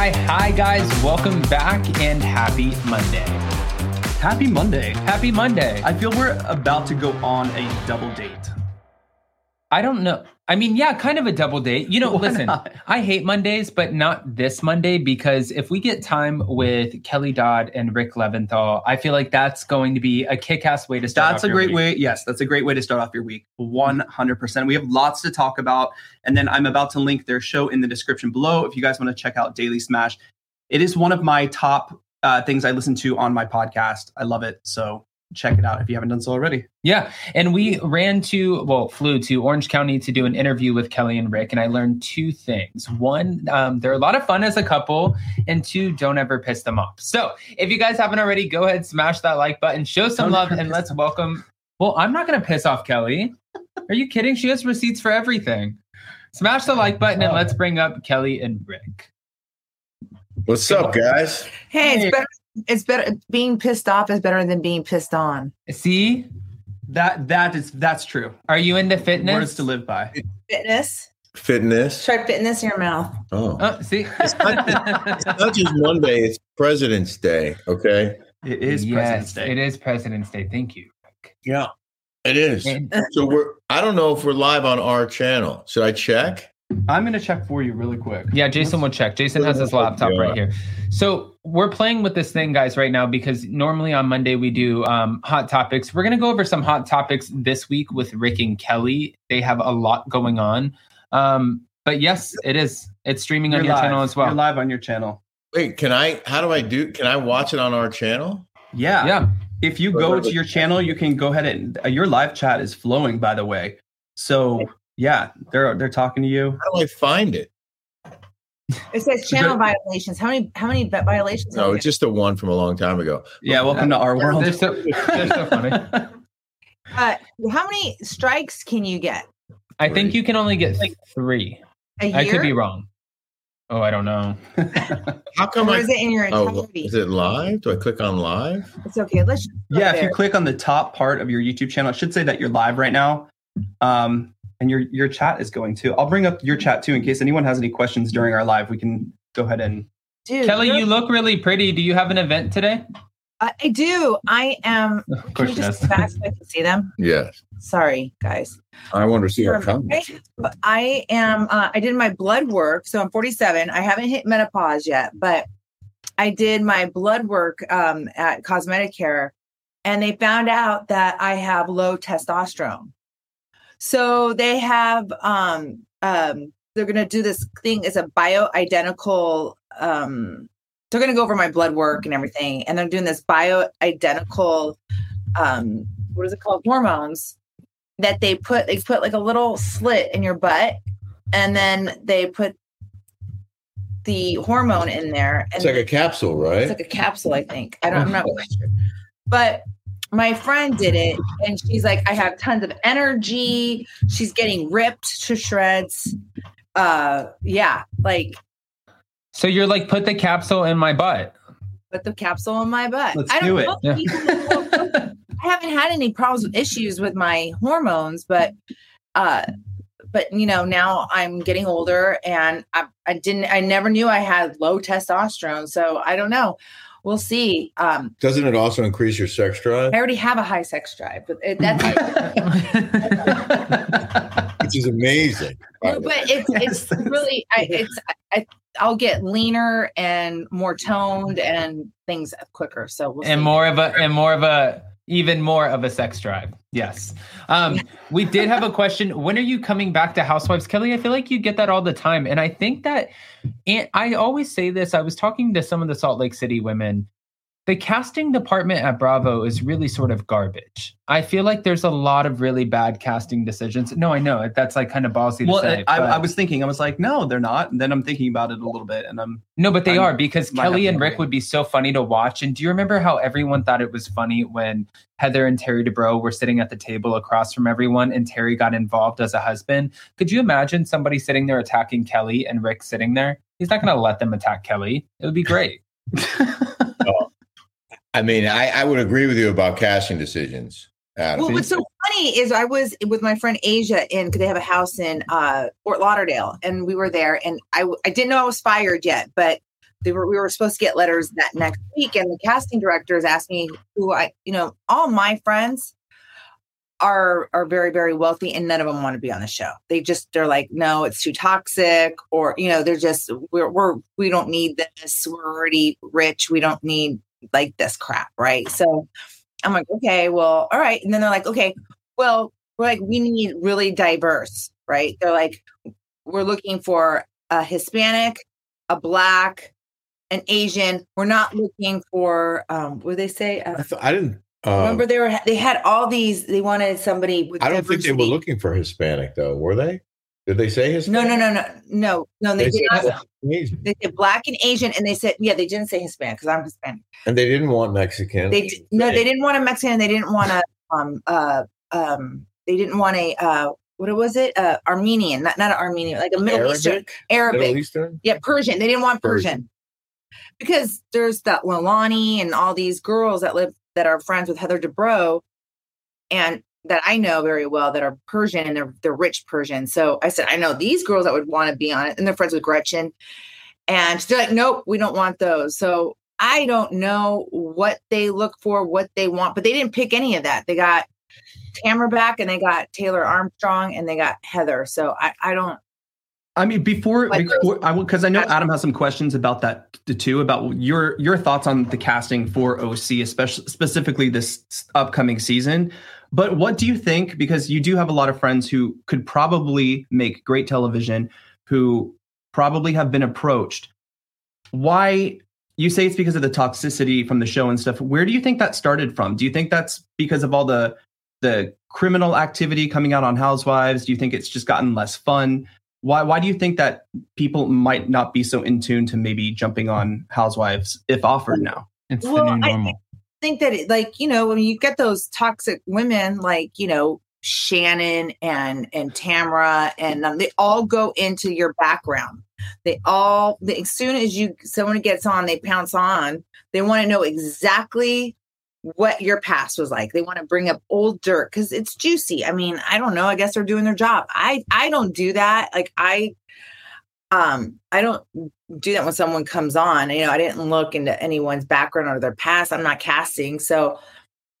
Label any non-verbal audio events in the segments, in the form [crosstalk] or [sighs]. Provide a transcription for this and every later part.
hi, hi, guys. Welcome back and happy Monday. Happy Monday. Happy Monday. I feel we're about to go on a double date. I don't know. I mean, yeah, kind of a double date. You know, Why listen, not? I hate Mondays, but not this Monday because if we get time with Kelly Dodd and Rick Leventhal, I feel like that's going to be a kick ass way to start. That's off a your great week. way. Yes, that's a great way to start off your week. 100%. We have lots to talk about. And then I'm about to link their show in the description below if you guys want to check out Daily Smash. It is one of my top uh, things I listen to on my podcast. I love it. So check it out if you haven't done so already. Yeah. And we ran to, well, flew to Orange County to do an interview with Kelly and Rick. And I learned two things. One, um, they're a lot of fun as a couple. And two, don't ever piss them off. So if you guys haven't already, go ahead, smash that like button, show some Don't love, and let's welcome. Well, I'm not going to piss off Kelly. Are you kidding? She has receipts for everything. Smash the like button and let's bring up Kelly and Rick. What's up, guys? Hey, Hey. better. It's better. Being pissed off is better than being pissed on. See, That that is that's true. are you into fitness? Words to live by. Fitness. Fitness. Try fitness in your mouth. Oh, Oh, see, [laughs] it's not just Monday; it's President's Day. Okay. It is yes, President's Day. It is President's Day. Thank you. Yeah, it is. So we're. I don't know if we're live on our channel. Should I check? I'm gonna check for you really quick. Yeah, Jason will check. Jason has his laptop right here. So we're playing with this thing, guys, right now because normally on Monday we do um, hot topics. We're going to go over some hot topics this week with Rick and Kelly. They have a lot going on. Um, but yes, it is. It's streaming on You're your live. channel as well. You're live on your channel. Wait, can I? How do I do? Can I watch it on our channel? Yeah. Yeah. If you go to your channel, you can go ahead and uh, your live chat is flowing. By the way, so yeah, they're they're talking to you. How do I find it? It says channel violations. How many? How many violations? No, it's just the one from a long time ago. Yeah, welcome to our world. They're so, they're so funny. [laughs] Uh, how many strikes can you get I think you can only get three. a year? I could be wrong. Oh, I don't know. [laughs] How come Or I? is it in your Oh, is it live? Do I click on live? it's okay. Let's. just go yeah, if you click on the top part of your YouTube channel, it should say that you're live right now. Um, and your your chat is going too. I'll bring up your chat too in case anyone has any questions during our live. We can go ahead and Dude, Kelly, you're- look really pretty. Do you have an event today? I, I do. I am. Of Can you just yes. go back so I can see them? Yes. Sorry, guys. I want to see our comments. I- I am. Uh, I did my blood work, so I'm 47. I haven't hit menopause yet, but I did my blood work um, at Cosmetic Care, and they found out that I have low testosterone. So they have. Um, um, they're going to do this thing. It's a bioidentical. Um, they're going to go over my blood work and everything, and they're doing this bioidentical. Um, what is it called? Hormones that they put they put like a little slit in your butt and then they put the hormone in there and It's like a capsule, right? it's like a capsule i think i don't i'm not [laughs] quite sure but my friend did it and she's like i have tons of energy she's getting ripped to shreds uh yeah like So you're like, put the capsule in my butt. put the capsule in my butt Let's i don't do it. know Yeah. [laughs] I haven't had any problems with issues with my hormones, but uh but you know, now I'm getting older and I I didn't I never knew I had low testosterone, so I don't know. We'll see. Um Doesn't it also increase your sex drive? I already have a high sex drive, but it, that's [laughs] Which is amazing. by the way. but it's it's really I it's I I'll get leaner and more toned and things quicker. So we'll and see. more of a and more of a even more of a sex drive. Yes. Um, we did have a question. When are you coming back to Housewives, Kelly? I feel like you get that all the time, and I think that, and I always say this. I was talking to some of the Salt Lake City women. The casting department at Bravo is really sort of garbage. I feel like there's a lot of really bad casting decisions. No, I know that's like kind of ballsy to well, say. I, but- I was thinking, I was like, no, they're not. And then I'm thinking about it a little bit, and I'm No, but they I'm- are because Kelly and Rick would be so funny to watch. And do you remember how everyone thought it was funny when Heather and Terry Dubrow were sitting at the table across from everyone and Terry got involved as a husband? Could you imagine somebody sitting there attacking Kelly and Rick sitting there? He's not going to let them attack Kelly. It would be great. [laughs] I mean, I, I would agree with you about casting decisions. Well, what's so funny is I was with my friend Asia in because they have a house in uh, Fort Lauderdale, and we were there, and I I didn't know I was fired yet, but they were we were supposed to get letters that next week, and the casting directors asked me who I, you know, all my friends are are very very wealthy and none of them want to be on the show. They just they're like no it's too toxic or you know they're just we're we're we don't need this. We're already rich. We don't need like this crap right so i'm like okay well all right and then they're like okay well we're like we need really diverse right they're like we're looking for a hispanic a black an asian we're not looking for um what they say uh, I, th- I didn't. Uh, Remember, they were they had all these. They wanted somebody. With I don't think they were looking for Hispanic though, were they? Did they say No, Hispanic? no, no, no, no, no. They, They did said not. They said black and Asian, and they said yeah. They didn't say Hispanic because I'm Hispanic. and they didn't want Mexican. They d- no, they didn't want a Mexican. They didn't want a um uh um. They didn't want a uh what was it uh Armenian not not an Armenian like a Middle Eastern Arabic, Arabic Middle Eastern. yeah Persian. They didn't want Persian. Persian. because there's that Lalani and all these girls that live that are friends with Heather Dubrow and that I know very well that are Persian and they're they're rich Persian. So I said, I know these girls that would want to be on it, and they're friends with Gretchen. And they're like, nope, we don't want those. So I don't know what they look for, what they want, but they didn't pick any of that. They got Tamara back and they got Taylor Armstrong and they got Heather. So I, I don't I mean, before, before I because I know Adam has some questions about that too, about your your thoughts on the casting for OC, especially specifically this upcoming season. But what do you think? Because you do have a lot of friends who could probably make great television, who probably have been approached. Why you say it's because of the toxicity from the show and stuff? Where do you think that started from? Do you think that's because of all the the criminal activity coming out on Housewives? Do you think it's just gotten less fun? Why why do you think that people might not be so in tune to maybe jumping on Housewives if offered now? It's Well, the new I- normal. Think that it, like you know when you get those toxic women like you know Shannon and and Tamara and um, they all go into your background. They all they, as soon as you someone gets on, they pounce on. They want to know exactly what your past was like. They want to bring up old dirt because it's juicy. I mean, I don't know. I guess they're doing their job. I I don't do that. Like I um I don't do that when someone comes on. You know, I didn't look into anyone's background or their past. I'm not casting. So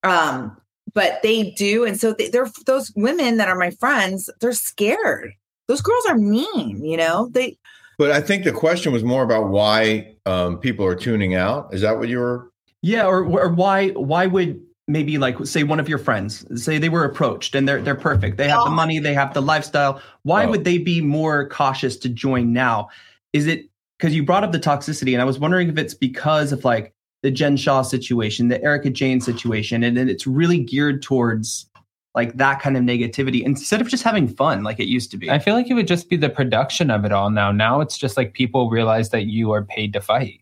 um but they do and so they, they're those women that are my friends, they're scared. Those girls are mean, you know. They But I think the question was more about why um, people are tuning out. Is that what you were? Yeah, or or why why would maybe like say one of your friends say they were approached and they're they're perfect. They have the oh. money, they have the lifestyle. Why Oh. would they be more cautious to join now? Is it because you brought up the toxicity and I was wondering if it's because of like the Jen Shah situation, the Erika Jayne situation, and then it's really geared towards like that kind of negativity instead of just having fun like it used to be. I feel like it would just be the production of it all now. Now it's just like people realize that you are paid to fight.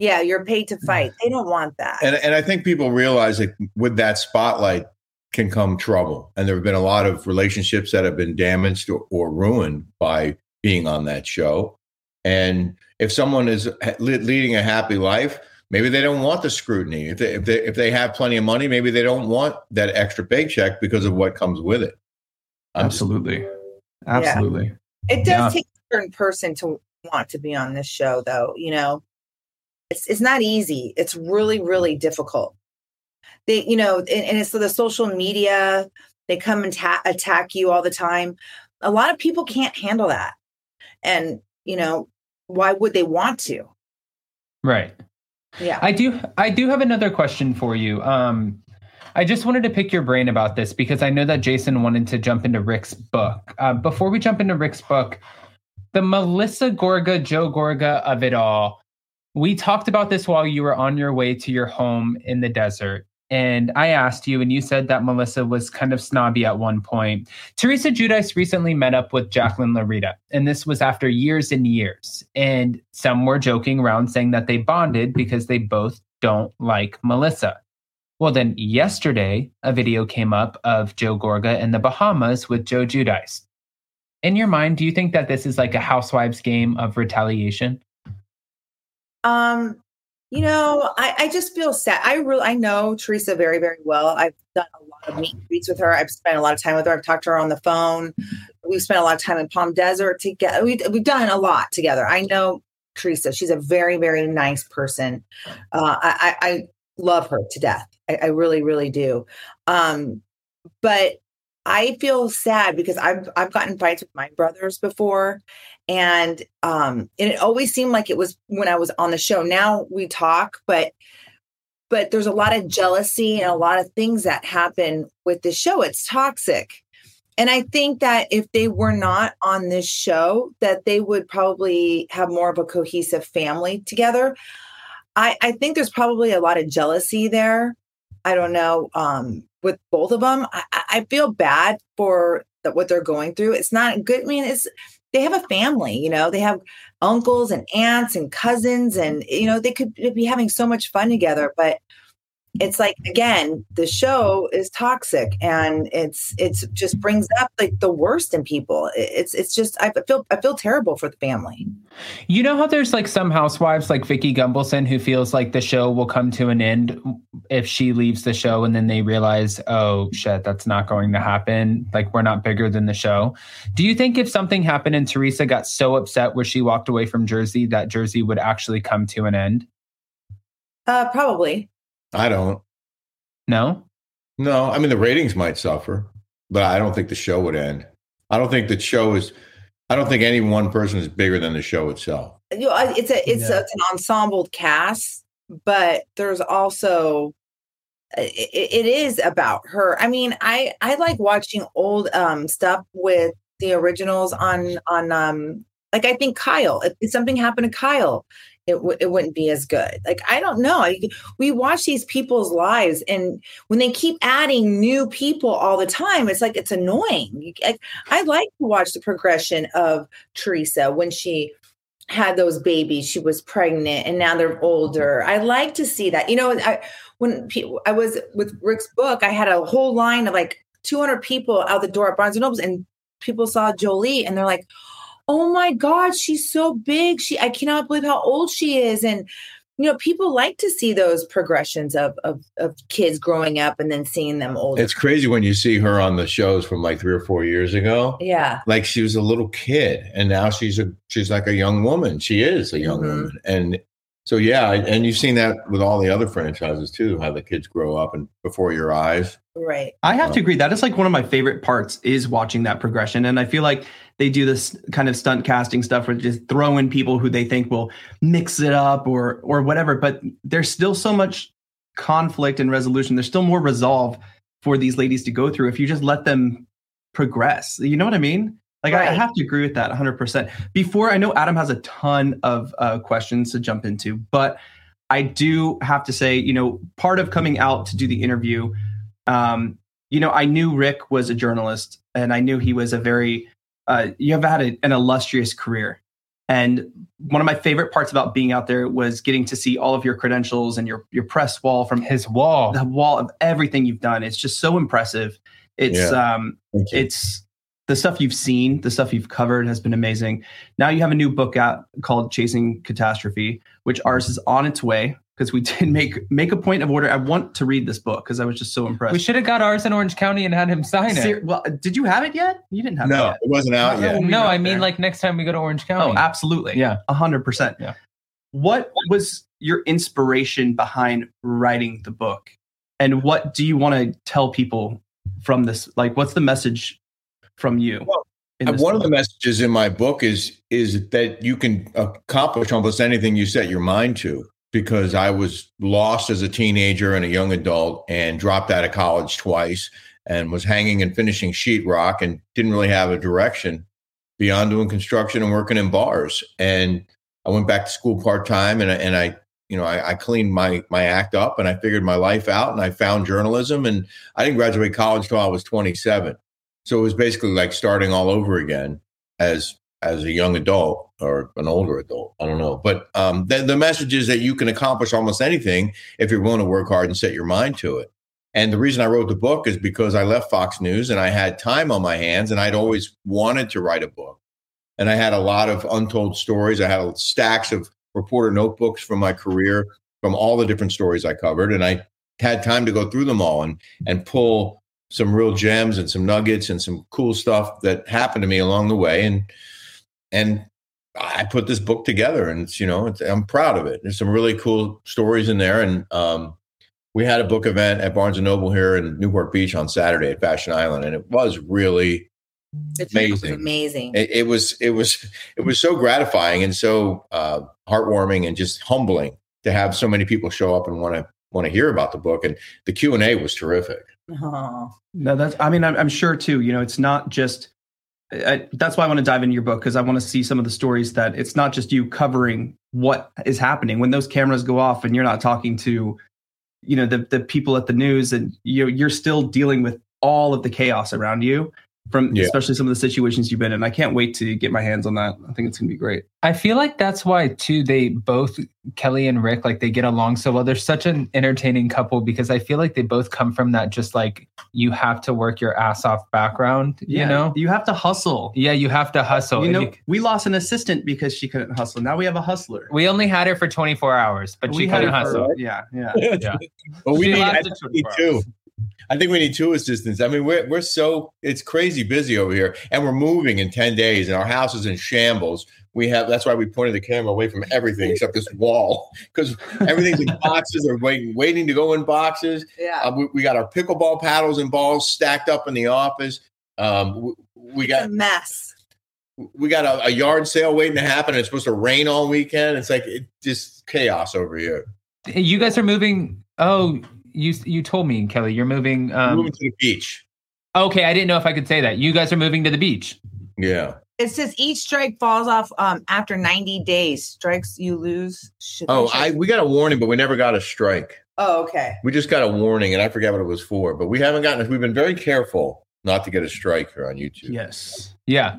Yeah, you're paid to fight. They don't want that. And and I think people realize that with that spotlight can come trouble. And there have been a lot of relationships that have been damaged or, or ruined by being on that show. And if someone is le- leading a happy life, maybe they don't want the scrutiny. If they, if they if they have plenty of money, maybe they don't want that extra paycheck because of what comes with it. I'm just- Absolutely. Absolutely. It does Yeah. take a certain person to want to be on this show, though. You know, it's it's not easy. It's really really difficult. They, you know, and, and it's the social media. They come and ta- attack you all the time. A lot of people can't handle that, and you know, why would they want to? Right. Yeah. I do I do have another question for you. Um I just wanted to pick your brain about this because I know that Jason wanted to jump into Rick's book. Uh, before we jump into Rick's book, the Melissa Gorga, Joe Gorga of it all, we talked about this while you were on your way to your home in the desert. And I asked you, and you said that Melissa was kind of snobby at one point. Teresa Giudice recently met up with Jacqueline Laurita, and this was after years and years. And some were joking around saying that they bonded because they both don't like Melissa. Well, then yesterday, a video came up of Joe Gorga in the Bahamas with Joe Giudice. In your mind, do you think that this is like a housewives game of retaliation? Um, you know, I, I just feel sad. I really I know Teresa very, very well. I've done a lot of meet and greets with her. I've spent a lot of time with her. I've talked to her on the phone. We've spent a lot of time in Palm Desert together. We, we've done a lot together. I know Teresa. She's a very, very nice person. Uh, I, I love her to death. I, I really, really do. Um, but I feel sad because I've I've gotten fights with my brothers before, and um, and it always seemed like it was when I was on the show. Now we talk, but but there's a lot of jealousy and a lot of things that happen with the show. It's toxic. And I think that if they were not on this show, that they would probably have more of a cohesive family together. I, I think there's probably a lot of jealousy there. I don't know um, with both of them. I, I feel bad for the, what they're going through. It's not good. I mean, it's they have a family. You know, they have uncles and aunts and cousins, and you know they could be having so much fun together. But it's like again the show is toxic and it's it's just brings up like the worst in people. It's it's just i feel i feel terrible for the family. You know how there's like some housewives like vicki gunvalson who feels like the show will come to an end if she leaves the show and then they realize oh shit that's not going to happen. Like we're not bigger than the show. Do you think if something happened and teresa got so upset where she walked away from jersey that jersey would actually come to an end? Uh probably I don't. No? No. I mean, the ratings might suffer, but I don't think the show would end. I don't think the show is, I don't think any one person is bigger than the show itself. You know, it's a it's, yeah. a, it's an ensemble cast, but there's also it, it is about her. I mean, I I like watching old um stuff with the originals on on um like I think Kyle. If, if something happened to Kyle, it, w- it wouldn't be as good. Like, I don't know. I, we watch these people's lives, and when they keep adding new people all the time, it's like it's annoying. I, I like to watch the progression of Teresa when she had those babies, she was pregnant, and now they're mm-hmm. older. I like to see that. You know, I, when people, I was with Rick's book, I had a whole line of like 200 people out the door at Barnes and Nobles, and people saw Jolie, and they're like, oh my God, she's so big. She I cannot believe how old she is. And you know, people like to see those progressions of, of of kids growing up and then seeing them older. It's crazy when you see her on the shows from like three or four years ago. Yeah, like she was a little kid, and now she's a she's like a young woman. She is a young mm-hmm. woman, and so yeah, and you've seen that with all the other franchises too, how the kids grow up and before your eyes. Right. I have to agree. That is like one of my favorite parts is watching that progression, and I feel like they do this kind of stunt casting stuff where just throw in people who they think will mix it up or or whatever. But there's still so much conflict and resolution. There's still more resolve for these ladies to go through if you just let them progress. You know what I mean? Like right. I, I, have to agree with that 100%. Before I know Adam has a ton of uh, questions to jump into, but I do have to say, you know, part of coming out to do the interview, um, you know, I knew Rick was a journalist and I knew he was a very uh, you have had a, an illustrious career. And one of my favorite parts about being out there was getting to see all of your credentials and your your press wall from his wall, the wall of everything you've done. It's just so impressive. It's yeah. um, it's the stuff you've seen, the stuff you've covered has been amazing. Now you have a new book out called Chasing Catastrophe, which ours is on its way because we did make make a point of order. I want to read this book because I was just so impressed. We should have got ours in Orange County and had him sign it. Ser- well, did you have it yet? You didn't have no, it. No, it wasn't out no, yet. No, I mean there. like next time we go to Orange oh, County. Oh, absolutely. Yeah, hundred percent. Yeah. What was your inspiration behind writing the book, and what do you want to tell people from this? Like, what's the message from you? Well, one book? of the messages in my book is is that you can accomplish almost anything you set your mind to because I was lost as a teenager and a young adult and dropped out of college twice and was hanging and finishing sheetrock and didn't really have a direction beyond doing construction and working in bars. And I went back to school part time and, and I, you know, I, I, cleaned my my act up and I figured my life out and I found journalism and I didn't graduate college till I was 27. So it was basically like starting all over again as as a young adult or an older adult. I don't know. But um, the, the message is that you can accomplish almost anything if you're willing to work hard and set your mind to it. And the reason I wrote the book is because I left Fox News and I had time on my hands and I'd always wanted to write a book. And I had a lot of untold stories. I had stacks of reporter notebooks from my career, from all the different stories I covered. And I had time to go through them all and, and pull some real gems and some nuggets and some cool stuff that happened to me along the way. And and I put this book together, and it's you know it's, I'm proud of it. There's some really cool stories in there, and um, we had a book event at Barnes and Noble here in Newport Beach on Saturday at Fashion Island, and it was really It's Amazing. amazing. it, it was it was it was so gratifying and so uh, heartwarming and just humbling to have so many people show up and want to want to hear about the book and the Q and A was terrific. Aw. No, that's. I mean, I'm, I'm sure too. You know, it's not just. I, that's why I want to dive into your book because I want to see some of the stories that it's not just you covering what is happening. When those cameras go off and you're not talking to, you know, the the people at the news and you you're still dealing with all of the chaos around you from yeah. especially some of the situations you've been in. I can't wait to get my hands on that. I think it's gonna be great. I feel like that's why too they both Kelly and Rick like they get along so well. They're such an entertaining couple because I feel like they both come from that just like you have to work your ass off background. Yeah. You know, you have to hustle. Yeah, you have to hustle. You know, you, we lost an assistant because she couldn't hustle. Now we have a hustler. We only had her for 24 hours, but we she couldn't hustle. Yeah, yeah, yeah. [laughs] but we she need 22. I think we need two assistants. I mean, we're we're so it's crazy busy over here, and we're moving in ten days, and our house is in shambles. We have that's why we pointed the camera away from everything except this wall [laughs] because everything's in boxes or waiting waiting to go in boxes. Yeah. Uh, we, we got our pickleball paddles and balls stacked up in the office. Um, we, we It's a got mess. we got a, a yard sale waiting to happen. It's supposed to rain all weekend. It's like it just chaos over here. You guys are moving. Oh, you you told me, Kelly, you're moving. Um, moving to the beach. okay, I didn't know if I could say that. You guys are moving to the beach. Yeah. It says each strike falls off um, after 90 days. Strikes you lose. Should Oh, I we got a warning, but we never got a strike. Oh, okay. We just got a warning, and I forget what it was for. But we haven't gotten. It. We've been very careful not to get a strike here on YouTube. Yes. Yeah.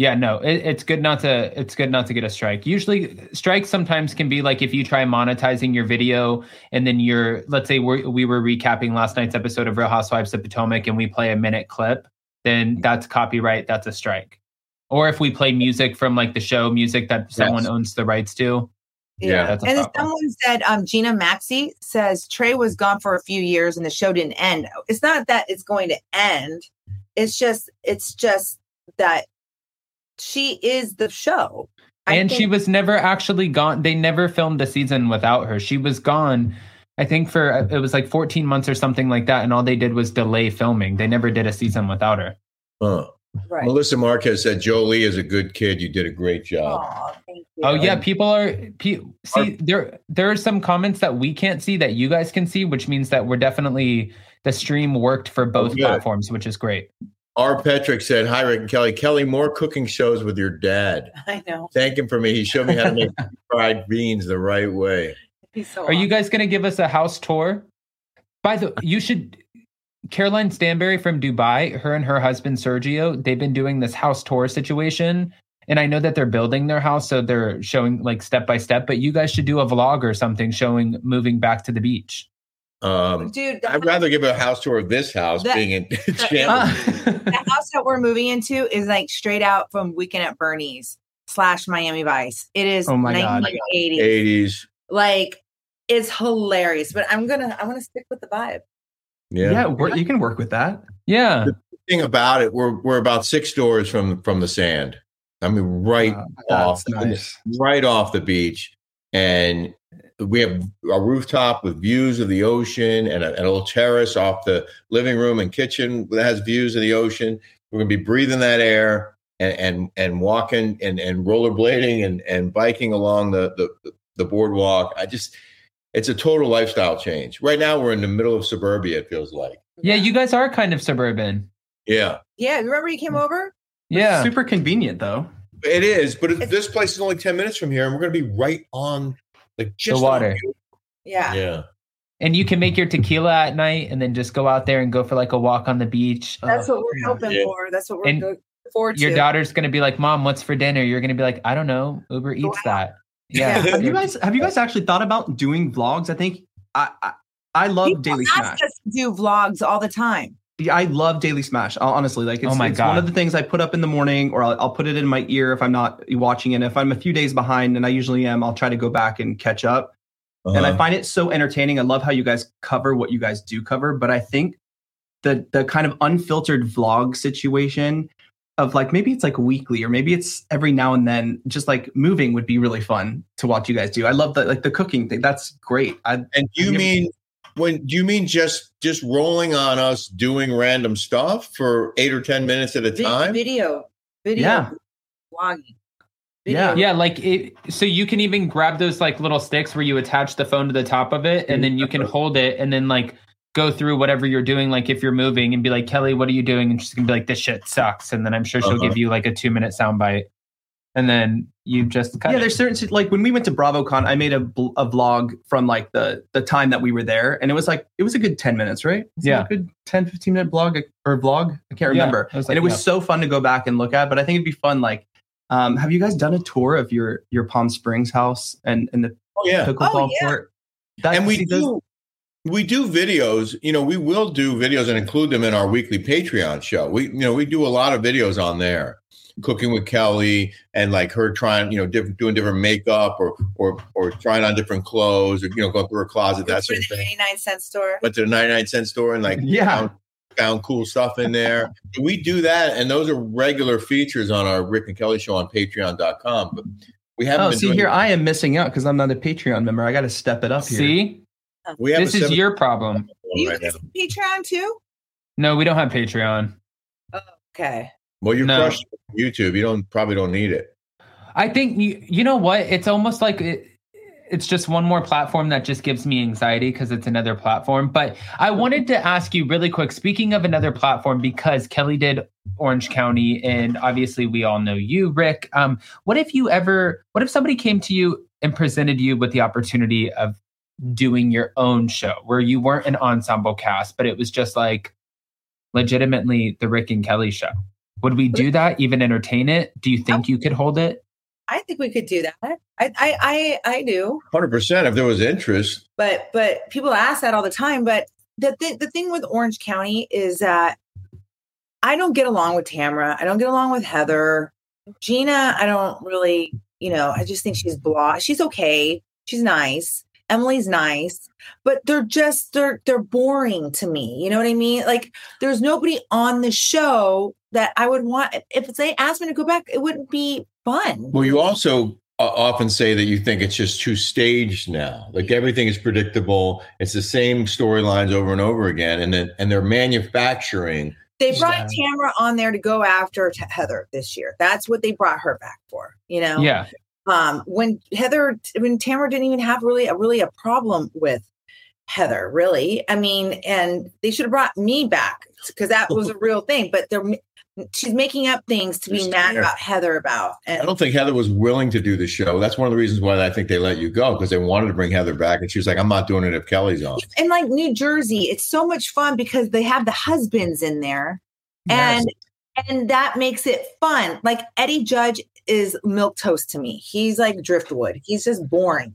Yeah, no, it, it's good not to it's good not to get a strike. Usually strikes sometimes can be like if you try monetizing your video and then you're let's say we're, we were recapping last night's episode of Real Housewives of Potomac and we play a minute clip, then that's copyright, that's a strike. Or if we play music from like the show music that someone Yes. owns the rights to. Yeah, that's a and then problem. someone said um, Gina Maxey says Trey was gone for a few years and the show didn't end. It's not that it's going to end. It's just it's just that she is the show. I and she was never actually gone. They never filmed a season without her. She was gone, I think, for uh, it was like 14 months or something like that. And all they did was delay filming. They never did a season without her. Huh. right. Melissa Marquez said, "Jolie is a good kid. You did a great job." Aw, thank you. Oh yeah, people are pe- see there. There are some comments that we can't see that you guys can see, which means that we're definitely the stream worked for both good. platforms, which is great. R. Petrick said, "Hi, Rick and Kelly. Kelly, more cooking shows with your dad. [laughs] I know. Thank him for me. He showed me how to make [laughs] fried beans the right way." He's so Are you guys going to give us a house tour? By the way, you should Caroline Stanbury from Dubai, her and her husband Sergio, they've been doing this house tour situation. And I know that they're building their house, so they're showing like step by step, but you guys should do a vlog or something showing moving back to the beach. Um, dude? I'd rather give a house tour of this house That- being in [laughs] that- shambles. [laughs] the house that we're moving into is like straight out from Weekend at Bernie's slash Miami Vice. It is Oh my God. 1980. 80s. Like it's hilarious. But I'm gonna I'm gonna stick with the vibe. Yeah. Yeah, we're, you can work with that. yeah. The thing about it, we're we're about six doors from from the sand. I mean, right Uh, off, nice. right off the beach, and we have a rooftop with views of the ocean and a, and a little terrace off the living room and kitchen that has views of the ocean. We're gonna be breathing that air and and and walking and and rollerblading and and biking along the the the boardwalk. I just. It's a total lifestyle change. Right now, we're in the middle of suburbia. It feels like, Yeah, you guys are kind of suburban. yeah, Yeah, remember you came mm. over? Yeah. Super convenient though. It is, but it, It's- this place is only ten minutes from here, and we're going to be right on like just on water. you. Yeah. Yeah, And you can make your tequila at night and then just go out there and go for like a walk on the beach. That's Uh, what we're yeah. hoping Yeah. for. That's what we're And looking forward to. Your daughter's going to be like, Mom, what's for dinner? You're going to be like, I don't know. Uber eats out. that. [laughs] Yeah. Yeah. Have you guys have you guys actually thought about doing vlogs? I think I I, I love People Daily ask Smash. us to do vlogs all the time. Yeah, I love Daily Smash. Honestly, like it's, Oh my it's one of the things I put up in the morning, or I'll, I'll put it in my ear if I'm not watching it. If I'm a few days behind, and I usually am, I'll try to go back and catch up. And I Uh-huh. find it so entertaining. I love how you guys cover what you guys do cover, but I think the the kind of unfiltered vlog situation of like maybe it's like weekly or maybe it's every now and then. Just like moving would be really fun to watch you guys do. I love the like the cooking thing. That's great. I, And you Have you mean when do you mean just just rolling on us doing random stuff for eight or ten minutes at a time? video, video, Yeah. vlogging. Yeah. Yeah, like it. So you can even grab those like little sticks where you attach the phone to the top of it, and then you can hold it, and then like go through whatever you're doing. Like if you're moving, and be like, Kelly, what are you doing? And she's gonna be like, this shit sucks, and then I'm sure she'll Uh-huh. give you like a two minute soundbite, and then you just cut yeah, it. there's certain like when we went to BravoCon, I made a, bl- a vlog from like the the time that we were there, and it was like it was a good ten minutes, right? Was Yeah. a good 10, 15 minute blog or vlog. I can't Yeah, remember, it was and it was yeah. so fun to go back and look at. But I think it'd be fun. Like, um, have you guys done a tour of your your Palm Springs house and and the Oh yeah. pickleball Oh, yeah. court? That- and we see, those- do we do videos you know we will do videos and include them in our weekly patreon show we you know we do a lot of videos on there cooking with kelly and like her trying you know different doing different makeup or or or trying on different clothes or you know going through her closet that sort of thing 99 cent store. But to the 99 cent store and like Yeah. found, found cool stuff in there we do that and those are regular features on our rick and kelly show on patreon.com but we haven't Oh, been see doing, here, I am missing out because I'm not a Patreon member. I got to step it up here. See, we have this is your problem. You right now. have Patreon too? No, we don't have Patreon. Oh, okay. Well you're No. crushed youtube you don't probably don't need it I think you, you know what? It's almost like it, it's just one more platform that just gives me anxiety because it's another platform. But I wanted to ask you really quick. Speaking of another platform, because Kelly did Orange County, and obviously we all know you, Rick. Um, what if you ever? What if somebody came to you and presented you with the opportunity of doing your own show where you weren't an ensemble cast, but it was just like legitimately the Rick and Kelly show? Would we do that? Even entertain it? Do you think you could hold it? I think we could do that. I I I, I do. 100% if there was interest But but people ask that all the time. But the thing the thing with Orange County is that I don't get along with Tamara. I don't get along with Heather. Gina, I don't really, you know, I just think she's blah. She's okay. She's nice. Emily's nice, but they're just they're they're boring to me. You know what I mean? Like there's nobody on the show that I would want if they asked me to go back, it wouldn't be fun. Well, you also uh, often say that you think it's just too staged now. Like everything is predictable. It's the same storylines over and over again, and then and they're manufacturing. They brought Yeah. Tamara on there to go after Heather this year. That's what they brought her back for. You know, Yeah. Um, when Heather, when Tamara didn't even have really a really a problem with Heather, really. I mean, and they should have brought me back because that was a real thing. But they're she's making up things to be mad about Heather about. I don't think Heather was willing to do the show. That's one of the reasons why I think they let you go because they wanted to bring Heather back, and she was like, "I'm not doing it if Kelly's on." and like New Jersey, it's so much fun because they have the husbands in there. Yes. and and that makes it fun like eddie judge is milk toast to me. He's like driftwood. He's just boring.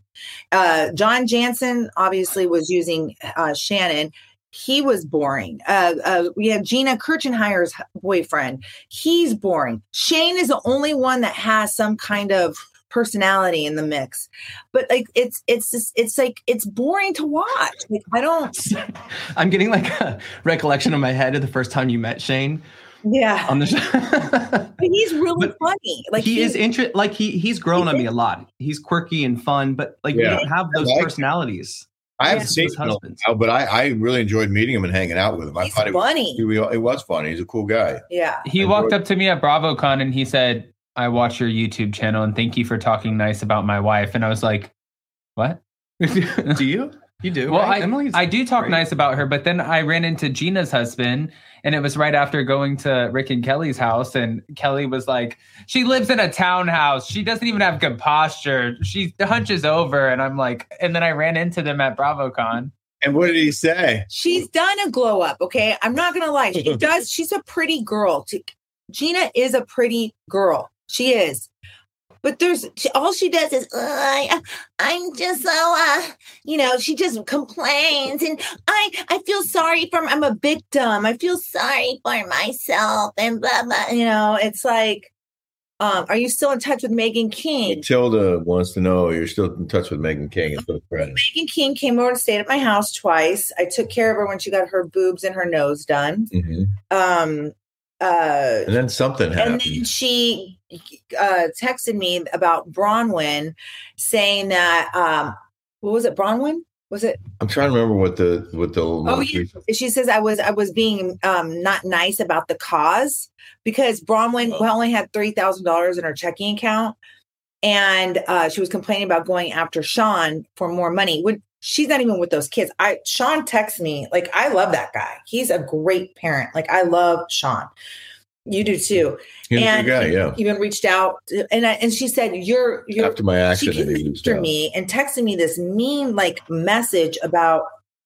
Uh john janssen obviously was using uh shannon. He was boring. Uh, uh we have gina kirschenheiter's boyfriend. He's boring. Shane is the only one that has some kind of personality in the mix. But like it's it's just it's like it's boring to watch. Like i don't [laughs] I'm getting like a recollection in my head of the first time you met Shane yeah on the show. [laughs] but he's really But funny like he he's- is interest like he he's grown on me a lot. He's quirky and fun, but like we Yeah. don't have those like personalities. I haven't seen Those him husbands. while, but I, I really enjoyed meeting him and hanging out with him. I he's thought it was, funny it was funny. He's a cool guy. yeah He I walked enjoyed- up to me at BravoCon and he said, I watch your YouTube channel and thank you for talking nice about my wife. And I was like, what? Do you? [laughs] [laughs] You do. well, right? I, Emily's I do talk great. nice about her, but then I ran into Gina's husband and it was right after going to Rick and Kelly's house. And Kelly was like, she lives in a townhouse. She doesn't even have good posture. She hunches over. And I'm like, and then I ran into them at BravoCon. And what did he say? she's done a glow up okay i'm not gonna lie she [laughs] does she's a pretty girl gina is a pretty girl she is but there's she, all she does is "Uh, I, i'm just so uh you know she just complains and i i feel sorry for i'm a victim i feel sorry for myself and blah blah you know it's like um are you still in touch with meghan king Tilda wants to know you're still in touch with Meghan King and Phil Fred. Meghan King came over and stayed at my house twice. I took care of her when she got her boobs and her nose done. Mhm. Um, uh And then something happened. and then she uh texted me about Bronwyn saying that um what was it Bronwyn was it I'm trying to remember what the what the Oh, yeah. she says I was I was being um not nice about the cause because Bronwyn Oh. only had three thousand dollars in her checking account, and uh, she was complaining about going after Sean for more money. When she's not even with those kids, I Sean texts me like I love that guy. He's a great parent. Like I love Sean. You do too. He was a and good guy, yeah. Even reached out and I, and she said you're you're After my she accident, came after me and texted me this mean like message about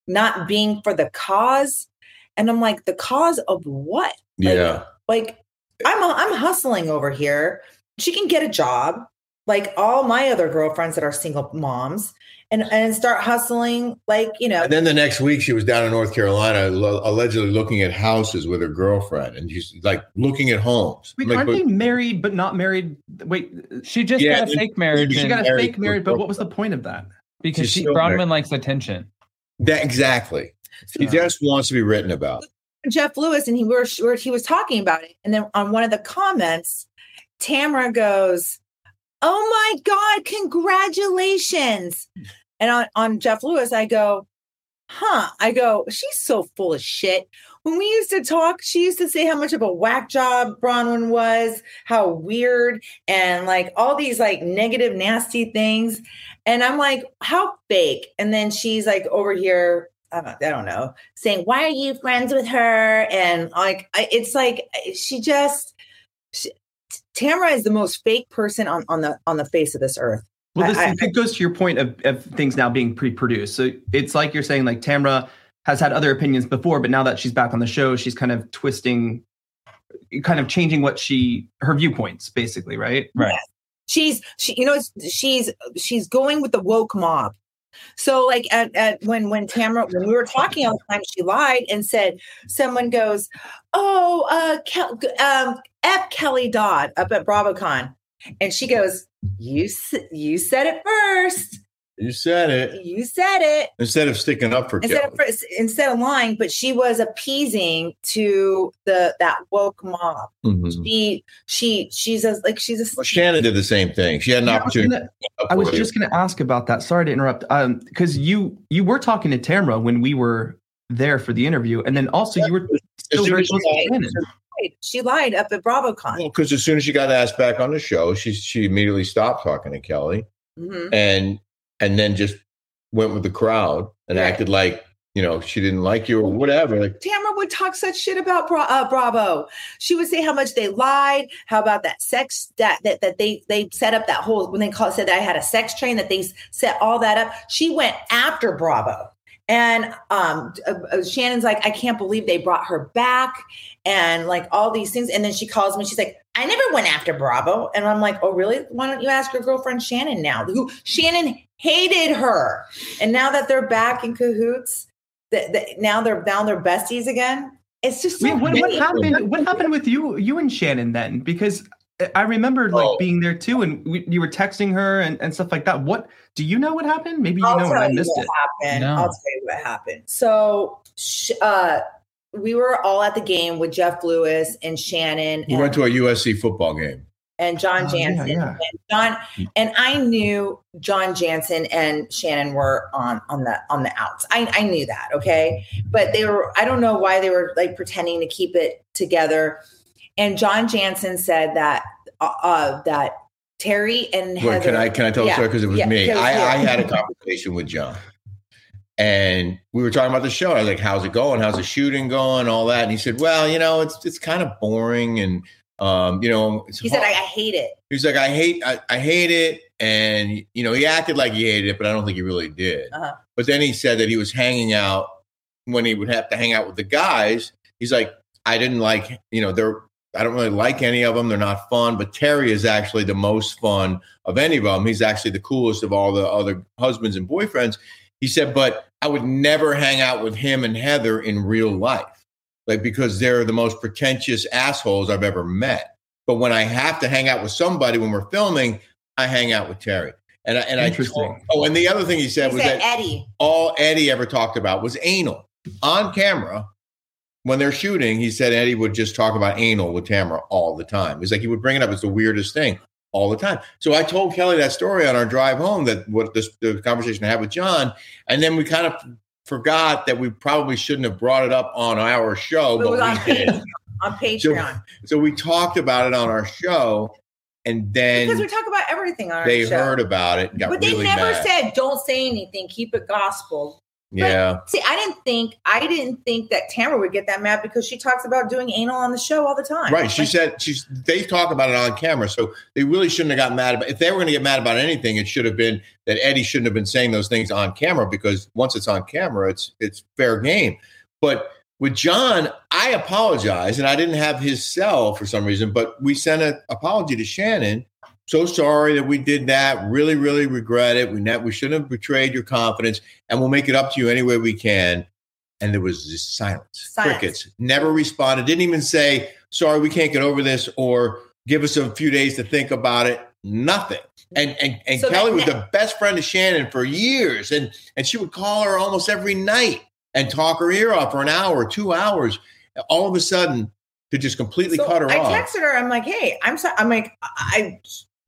not being for the cause and i'm like the cause of what Like, Yeah. like i'm i'm hustling over here she can get a job like all my other girlfriends that are single moms and and start hustling like you know And then the next week, she was down in North Carolina, lo- allegedly looking at houses with her girlfriend, and she's like looking at homes. Wait, like, aren't but- they married but not married? Wait, She just Yeah, got a and- fake marriage she she got a fake marriage, but what was the point of that? because she's she still Bronwyn married. likes attention. that exactly. She Yeah. just wants to be written about. Jeff Lewis, and he were where he was talking about it, and then on one of the comments, Tamara goes, "Oh my God, congratulations!" And on on Jeff Lewis, I go, "Huh?" I go, "She's so full of shit." When we used to talk, she used to say how much of a whack job Bronwyn was, how weird, and like all these like negative, nasty things. And I'm like, how fake? And then she's like over here I don't, know, saying, "Why are you friends with her?" And like, it's like she just she, Tamara is the most fake person on on the on the face of this earth. Well, this I- I- it goes to your point of, of things now being pre-produced. So it's like you're saying, like Tamra has had other opinions before, but now that she's back on the show, she's kind of twisting, kind of changing what she her viewpoints, basically, right? Right. She's she, you know, she's she's going with the woke mob. So like at, at when when Tamara when we were talking all the time, she lied and said someone goes, "Oh, uh, Kel- um, F Kelly Dodd up at BravoCon," and she goes, "You you said it first. You said it You said it." instead of sticking up for instead Kelly. of instead of lying, but she was appeasing to the that woke mob. Mhm. She she she's a like she's a Well, Shannon did the same thing. She had an Yeah, I was gonna- I was just going to ask about that. Sorry to interrupt. Um, because you you were talking to Tamra when we were there for the interview, and then also you were still soon very close to lied. Shannon. Lied. she lied up at BravoCon. Well, because as soon as she got asked back on the show, she she immediately stopped talking to Kelly Mhm. and and then just went with the crowd and Right. acted like you know she didn't like you or whatever. Like, Tamara would talk such shit about Bra- uh, Bravo. She would say how much they lied, how about that sex that that that they they set up that whole when they call said that I had a sex train that they set all that up. She went after Bravo. And um, uh, uh, Shannon's like, I can't believe they brought her back, and like all these things. And then she calls me. She's like, I never went after Bravo. And I'm like, Oh, really? Why don't you ask your girlfriend Shannon now? Who Shannon hated her, and now that they're back in cahoots, that that now they're now they're besties again. It's just so Wait, what, what happened? What happened with you, you and Shannon then? Because I remember like Oh. being there too, and we, you were texting her and, and stuff like that. What do you know? What happened? Maybe you I'll know, and I missed what it. happened. No. I'll tell you what happened. So, uh, we were all at the game with Jeff Lewis and Shannon we and, went to a USC football game. and John Oh, Janssen. yeah. And John and I knew John Janssen and Shannon were on on the on the outs. I, I knew that, okay. But they were I don't know why they were like pretending to keep it together. And John Janssen said that uh, uh that Terry and Wait, can I can I tell Yeah, a story because it was yeah, me? because- I, I had a [laughs] conversation with John, and we were talking about the show. I was like, "How's it going? How's the shooting going? All that." And he said, "Well, you know, it's it's kind of boring, and um, you know, he said. I, I hate it. He's like, I hate, I, I hate it, and you know, he acted like he hated it, but I don't think he really did. Uh-huh. But then he said that he was hanging out when he would have to hang out with the guys. He's like, I didn't like, you know, they're, I don't really like any of them. They're not fun. But Terry is actually the most fun of any of them. He's actually the coolest of all the other husbands and boyfriends. He said, but I would never hang out with him and Heather in real life, like because they're the most pretentious assholes I've ever met. But when I have to hang out with somebody when we're filming, I hang out with Terry. And I, and I Interesting. oh, and the other thing he said He was said that Eddie. all Eddie ever talked about was anal on camera. when they're shooting, he said Eddie would just talk about anal with Tamara all the time. He's like he would bring it up. It's the weirdest thing all the time. So I told Kelly that story on our drive home that what this the conversation I had with John, and then we kind of forgot that we probably shouldn't have brought it up on our show, It but was on did. Patreon. On Patreon. So we talked about it on our show, and then because we talk about everything on they our show. heard about it but they really never mad. said, don't say anything, keep it gospel. Yeah. See, I didn't think I didn't think that Tamra would get that mad because she talks about doing anal on the show all the time. Right. She Like, said she's they talk about it on camera. So they really shouldn't have gotten mad about if they were going to get mad about anything, it should have been that Eddie shouldn't have been saying those things on camera because once it's on camera, it's it's fair game. But with John, I apologize and I didn't have his cell for some reason, but we sent an apology to Shannon. So sorry that we did that. Really, really regret it. We net we shouldn't have betrayed your confidence, and we'll make it up to you any way we can. And there was just silence, Silence. crickets. Never responded. Didn't even say sorry, we can't get over this, or give us a few days to think about it. Nothing. And and, and So Kelly that- was the best friend of Shannon for years, and and she would call her almost every night and talk her ear off for an hour, two hours. All of a sudden, to just completely so cut her I off. I texted her. I'm like, hey, I'm sorry. I'm like, I,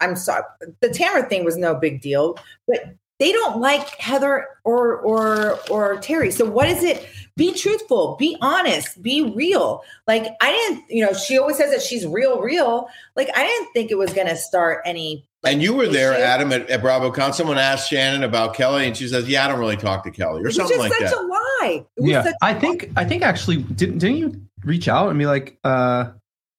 I'm sorry. The Tamra thing was no big deal, but they don't like Heather or or or Terry. So what is it? Be truthful. Be honest. Be real. Like I didn't, you know, she always says that she's real, real. Like I didn't think it was going to start any. like, And you were there, issue. Adam, at, at BravoCon. Someone asked Shannon about Kelly, and she says, "Yeah, I don't really talk to Kelly," It or was something just like such that. a lie. It was Yeah. such- I think I think actually didn't didn't you reach out and be like, uh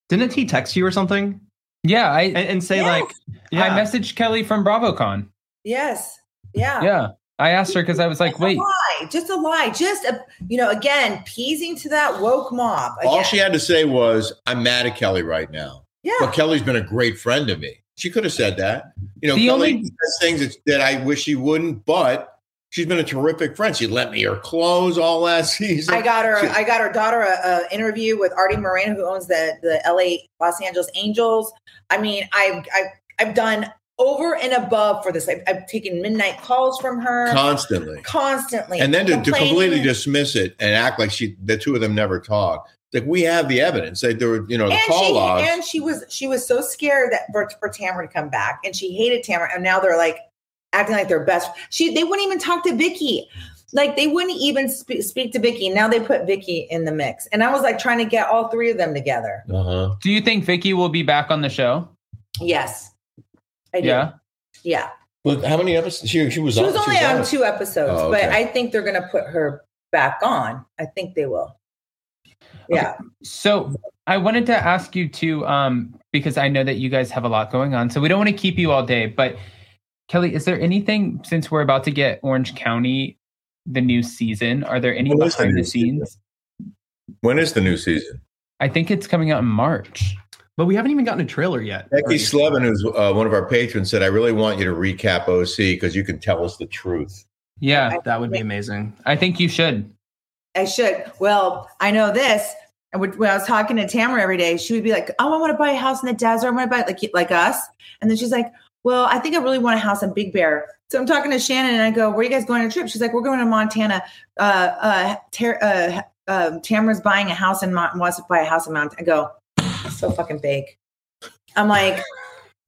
didn't he text you or something Yeah, I and, and say Yes. like, yeah, I messaged Kelly from BravoCon. yes. Yeah. Yeah, I asked her because I was like, Just wait, a lie, just a lie, just a you know, again, peasing to that woke mob. All she had to say was, "I'm mad at Kelly right now." yeah, But Kelly's been a great friend to me. She could have said that. You know, The Kelly only- says things that, that I wish she wouldn't, but she's been a terrific friend. She lent me her clothes all last [laughs] season. I got her. She- I got her daughter a, a interview with Arte Moreno, who owns the the LA Los Angeles Angels. I mean, I've I've I've done over and above for this. I've, I've taken midnight calls from her constantly. constantly, and then to, to completely dismiss it and act like she the two of them never talked like we have the evidence that there were you know the and call she logs and she was she was so scared that for, for Tamra to come back, and she hated Tamra, and now they're like acting like they're best. She they wouldn't even talk to Vicki. Like they wouldn't even spe- speak to Vicki. Now they put Vicki in the mix, and I was like trying to get all three of them together. uh-huh do you think Vicki will be back on the show? Yes, I do. Yeah. yeah. Look, how many episodes she, she was She on was only on on. two episodes, Oh, but. I think they're going to put her back on. I think they will. Yeah. So I wanted to ask you too, um, because I know that you guys have a lot going on, so we don't want to keep you all day. But Kelly, is there anything since we're about to get Orange County the new season? Are there any When is the behind new the scenes? when is the new season I think it's coming out in March. but we haven't even gotten a trailer yet. becky Or- slevin who's uh, one of our patrons said i really want you to recap oc because you can tell us the truth Yeah, That would be amazing. I think you should. I should. Well, I know this. And when when I was talking to Tamra every day, she would be like, "Oh, I want to buy a house in the desert. I want to buy like like us." And then she's like, "Well, I think I really want a house in Big Bear." So I'm talking to Shannon, and I go, "Where are you guys going on a trip?" She's like, "We're going to Montana. Uh, uh, Ter- uh, uh, Tamra's buying a house in Mont- wants to buy a house in Montana." I go, "So fucking fake." I'm like,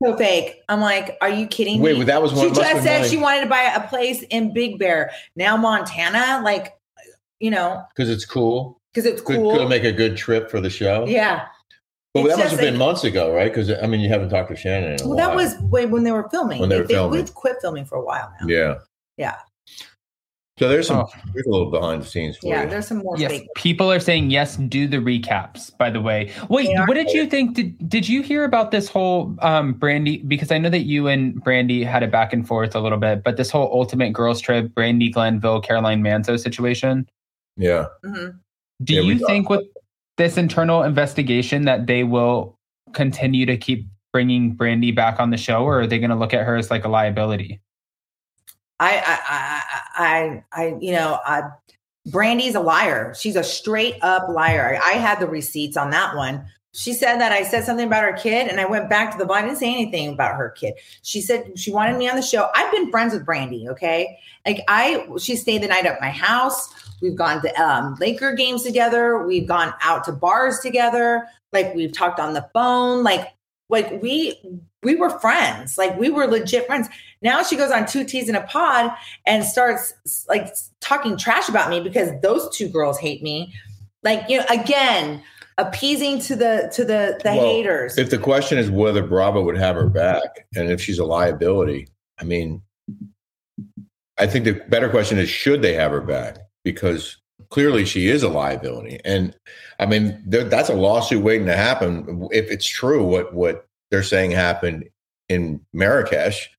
"So fake." I'm like, "Are you kidding wait me?" well, that was one she just said she wanted to buy a place in Big Bear. Now Montana, like, you know, because it's cool because it's could, cool. could make a good trip for the show yeah. But It's that must have been months ago right because i mean you haven't talked to shannon in a Well, while. that was way when they were filming. When they were filming. We've quit filming for a while now. yeah Yeah. so there's some Oh. there's a little behind the scenes for Yeah, you there's some more Yes, fake. people are saying yes. Do the recaps. By the way, wait, what did you think? Did Did you hear about this whole um, Brandi? Because I know that you and Brandi had a back and forth a little bit, but this whole Ultimate Girls Trip, Brandi Glanville, Caroline Manzo situation. yeah Mhm. Do Yeah, you think with this internal investigation that they will continue to keep bringing Brandi back on the show, or are they going to look at her as like a liability? I, I, I, I, I, you know, uh, Brandi's a liar. She's a straight up liar. I had the receipts on that one. she said that I said something about her kid, and I went back to the bar. I didn't say anything about her kid. She said she wanted me on the show. I've been friends with Brandi. Okay, like I, she stayed the night at my house. We've gone to um, Laker games together. We've gone out to bars together. Like we've talked on the phone. Like like we we were friends. Like we were legit friends. Now she goes on two T's in a pod and starts like talking trash about me because those two girls hate me. Like you know, again, appeasing to the to the the Well, haters. If the question is whether Bravo would have her back and if she's a liability, I mean, I think the better question is should they have her back? Because clearly she is a liability. And I mean, there, that's a lawsuit waiting to happen. If it's true what what they're saying happened in Marrakesh,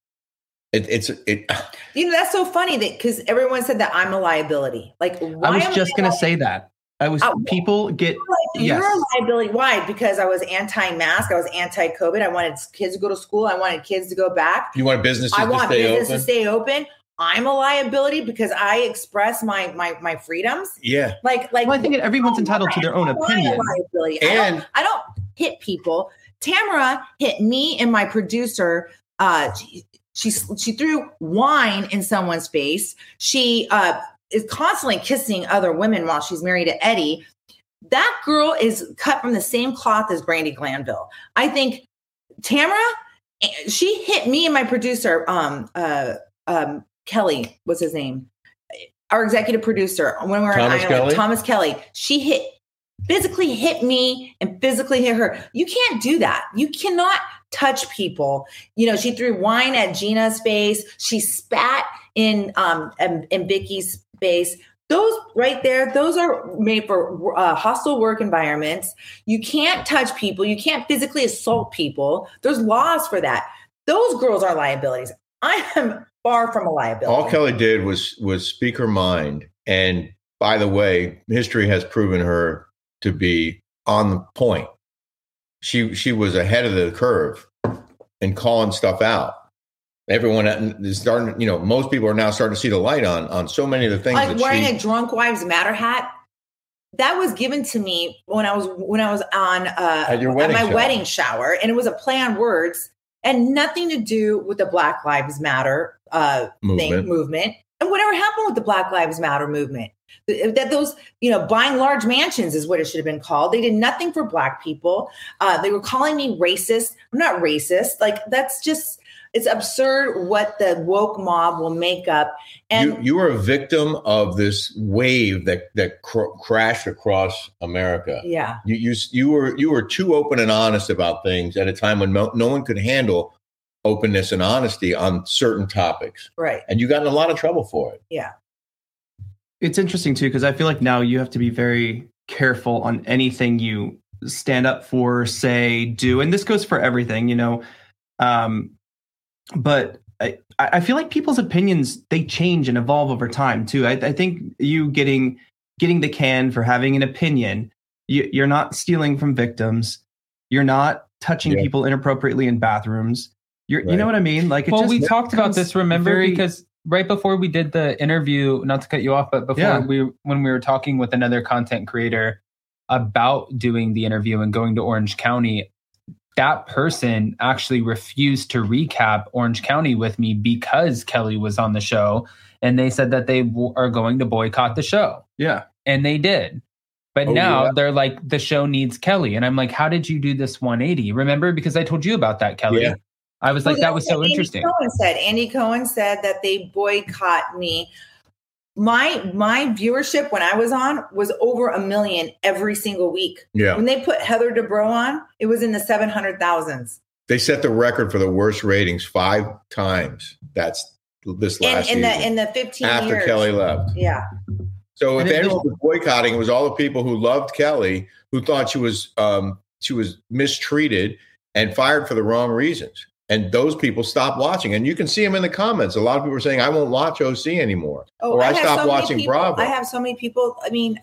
it, it's it. [sighs] you know, that's so funny that because everyone said that I'm a liability. Like why I was am just gonna say that. I was Oh. people get Like, Yes. You're a liability. Why? Because I was anti-mask. I was anti-COVID. I wanted kids to go to school. I wanted kids to go back. You want businesses I to want stay business open? to stay open. I'm a liability because I express my my my freedoms. yeah, Like like well, I think everyone's entitled to their own opinion. liability. I don't, and I don't hit people. Tamra hit me and my producer. Uh, she, she she threw wine in someone's face. She uh is constantly kissing other women while she's married to Eddie. That girl is cut from the same cloth as Brandi Glanville. I think Tamra, eh, she hit me and my producer, um, uh, um, Kelly, what's his name? Our executive producer when we were Thomas in Ireland, Kelly? Thomas Kelly. She hit physically hit me and physically hit her. You can't do that. You cannot touch people. You know, she threw wine at Gina's face. She spat in um in, in Vicki's face. Those right there, those are made for uh, hostile work environments. You can't touch people. You can't physically assault people. There's laws for that. Those girls are liabilities. I am far from a liability. all Kelly did was was speak her mind. And by the way, history has proven her to be on the point. She she was ahead of the curve and calling stuff out. Everyone is starting, you know, most people are now starting to see the light on on so many of the things like wearing she. a drunk wives matter hat that was given to me when i was when i was on uh At your wedding my wedding shower and it was a play on words and nothing to do with the black lives matter uh thing Movement. movement. And whatever happened with the black lives matter movement, that those you know buying large mansions is what it should have been called. They did nothing for black people. Uh they were calling me racist. I'm not racist. Like that's just it's absurd what the woke mob will make up and you, you were a victim of this wave that that cr- crashed across America. yeah You, you you were you were too open and honest about things at a time when no, no one could handle openness and honesty on certain topics, right and you got in a lot of trouble for it. yeah it's interesting too because I feel like now you have to be very careful on anything you stand up for, say, do, and this goes for everything, you know. Um, but I, I feel like people's opinions they change and evolve over time too. I, I think you getting getting the can for having an opinion, you, you're not stealing from victims, you're not touching Yeah. people inappropriately in bathrooms. You're, you know what I mean? Like, it well, just we talked about this, remember? very- because right before we did the interview, not to cut you off, but before Yeah. we when we were talking with another content creator about doing the interview and going to Orange County, that person actually refused to recap Orange County with me because Kelly was on the show, and they said that they w- are going to boycott the show, yeah. and they did. But Oh, now yeah. they're like, the show needs Kelly. And I'm like, how did you do this 180? Remember? Because I told you about that, Kelly. Yeah. I was like, that was so what Andy interesting. Cohen said Andy Cohen said that they boycott me. My my viewership when I was on was over a million every single week. Yeah, When they put Heather Dubrow on, it was in the seven hundred thousands. they set the record for the worst ratings five times. That's this last in the season in the fifteen after years. Kelly left. Yeah, So if And it anyone was boycotting, it was all the people who loved Kelly, who thought she was um, she was mistreated and fired for the wrong reasons. And those people stop watching. And you can see them in the comments. A lot of people are saying, "I won't watch OC anymore." Or I stopped many watching people- Bravo. I have so many people. I mean,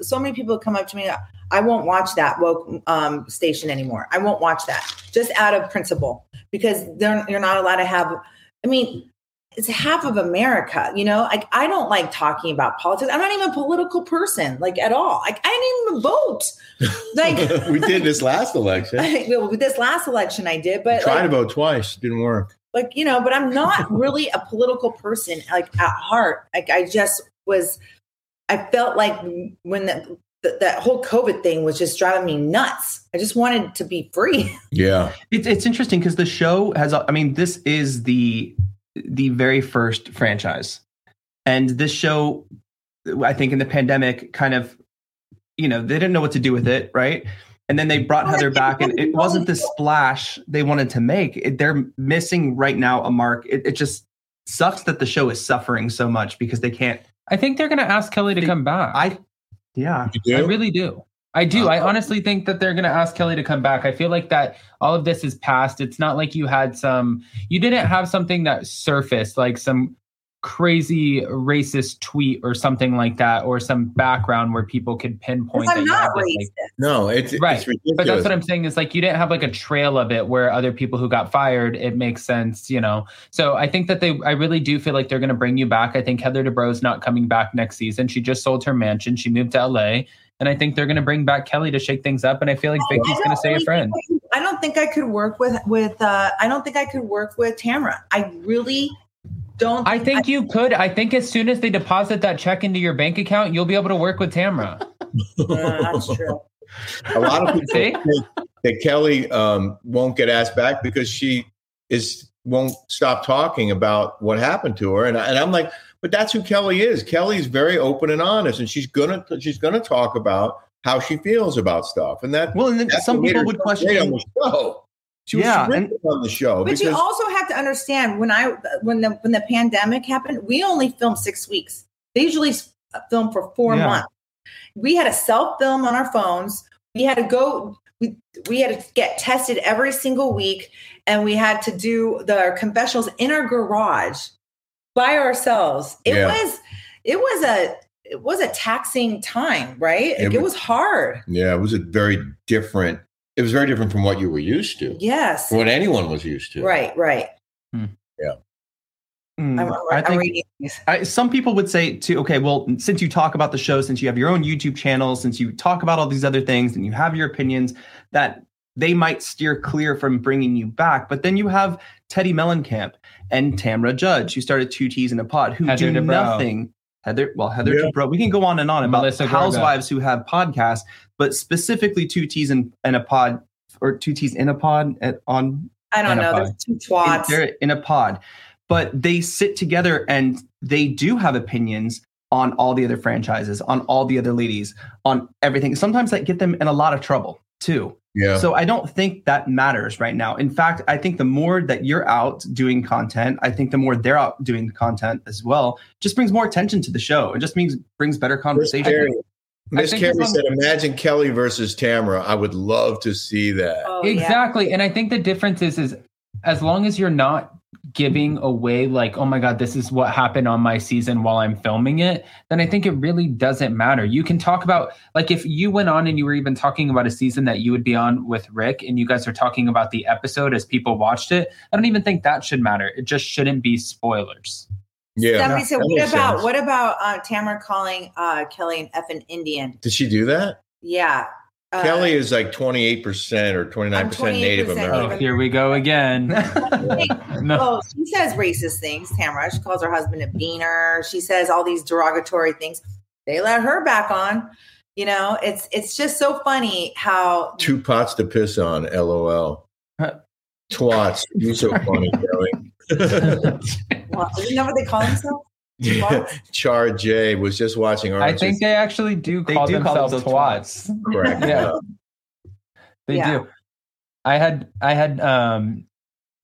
so many people come up to me. I won't watch that woke um, station anymore. I won't watch that just out of principle because they're, you're not allowed to have. I mean, it's half of America, you know. Like I don't like talking about politics. I'm not even a political person, like at all. Like I didn't even vote. Like [laughs] we did this last election. [laughs] well, with this last election, I did, but Tried like, to vote twice, didn't work. like you know, but I'm not [laughs] really a political person, like at heart. Like I just was. I felt like when that that that whole COVID thing was just driving me nuts. I just wanted to be free. Yeah, It's it's interesting because the show has. I mean, this is the the very first franchise, and this show, I think, in the pandemic, kind of, you know, they didn't know what to do with it, right? And then they brought Heather back, and it wasn't the splash they wanted to make. It, they're missing right now a mark. It, it just sucks that the show is suffering so much because they can't. I think they're going to ask Kelly to They- come back. I, yeah, I really do. I do. I Uh-huh. honestly think that they're going to ask Kelly to come back. I feel like that all of this is past. It's not like you had some, you didn't have something that surfaced, like some crazy racist tweet or something like that, or some background where people could pinpoint that I'm you not had this, like, racist. no, it's Right. It's ridiculous. but that's what I'm saying is like you didn't have like a trail of it where other people who got fired, it makes sense, you know. So I think that they I really do feel like they're gonna bring you back. I think Heather Dubrow's not coming back next season. She just sold her mansion, she moved to LA. And I think they're gonna bring back Kelly to shake things up. And I feel like I Vicki's gonna stay a friend. I don't think I could work with with. uh I don't think I could work with Tamra. I really don't. I think you could. I think as soon as they deposit that check into your bank account, you'll be able to work with Tamra. [laughs] Uh, that's true. a lot of people See? think that Kelly um, won't get asked back because she is won't stop talking about what happened to her, and, and I'm like, but that's who Kelly is. Kelly's very open and honest, and she's gonna she's gonna talk about how she feels about stuff, and that well, and then some people would question. great on the show. She was Yeah, terrific on the show But you also have to understand when I when the when the pandemic happened, we only filmed six weeks. They usually uh, film for four Yeah. months. We had to self film on our phones. We had to go. We we had to get tested every single week, and we had to do the confessionals in our garage by ourselves. It Yeah. was it was a it was a taxing time, right? It Like, it was- was hard. yeah, it was a very different. It was very different from what you were used to, Yes. what anyone was used to. Right. Right. Hmm, I'm, I I'm think reading these. I, some people would say too okay well since you talk about the show since you have your own youtube channel since you talk about all these other things and you have your opinions that they might steer clear from bringing you back but then you have teddi mellencamp and tamra judge who started two t's in a pod who Heather do Dubrow. nothing heather well heather Yeah. Dubrow. we can go on and on about Melissa Gorga. housewives who have podcasts but specifically two t's in, in a pod or two t's in a pod at, on I don't know. There's two in, twats. they're in a pod, but they sit together and they do have opinions on all the other franchises, on all the other ladies, on everything. Sometimes that get them in a lot of trouble too. Yeah. So I don't think that matters right now. In fact, I think the more that you're out doing content, I think the more they're out doing content as well, just brings more attention to the show. It just means brings better conversation. Miss think Carey said, "Imagine Kelly versus Tamra. I would love to see that." Oh, yeah. exactly and i think the difference is is as long as you're not giving away like oh my god this is what happened on my season while i'm filming it then i think it really doesn't matter you can talk about like if you went on and you were even talking about a season that you would be on with rick and you guys are talking about the episode as people watched it i don't even think that should matter it just shouldn't be spoilers Yeah. Somebody said, "What about sense. what about uh, Tamra calling uh, Kelly an effing Indian?" Did she do that? Yeah, uh, Kelly is like 28% or 29% I'm 28% Native oh American. here we go again [laughs] no Oh, she says racist things. Tamra, she calls her husband a beaner. She says all these derogatory things. They let her back on. You know, it's it's just so funny how Two pots to piss on, lol. [laughs] Twats. You're so funny, Kelly. well, isn't that what they call themselves? [laughs] Char J was just watching i think is they actually do They call do call themselves themselves twats [laughs] correct. Yeah. They Yeah. do. I had I had um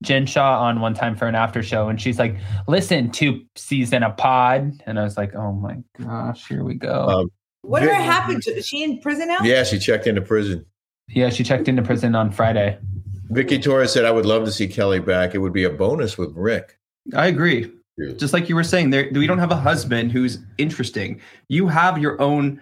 Jen Shah on one time for an after show and she's like, listen, two season in a pod. And I was like, oh my gosh, here we go. Um, Whatever Vic- happened to is she in prison now? Yeah, she checked into prison. yeah, she checked into prison on Friday. Vicky Torres said, I would love to see Kelly back. It would be a bonus with Rick. I agree. Just like you were saying, there we don't have a husband who's interesting. You have your own.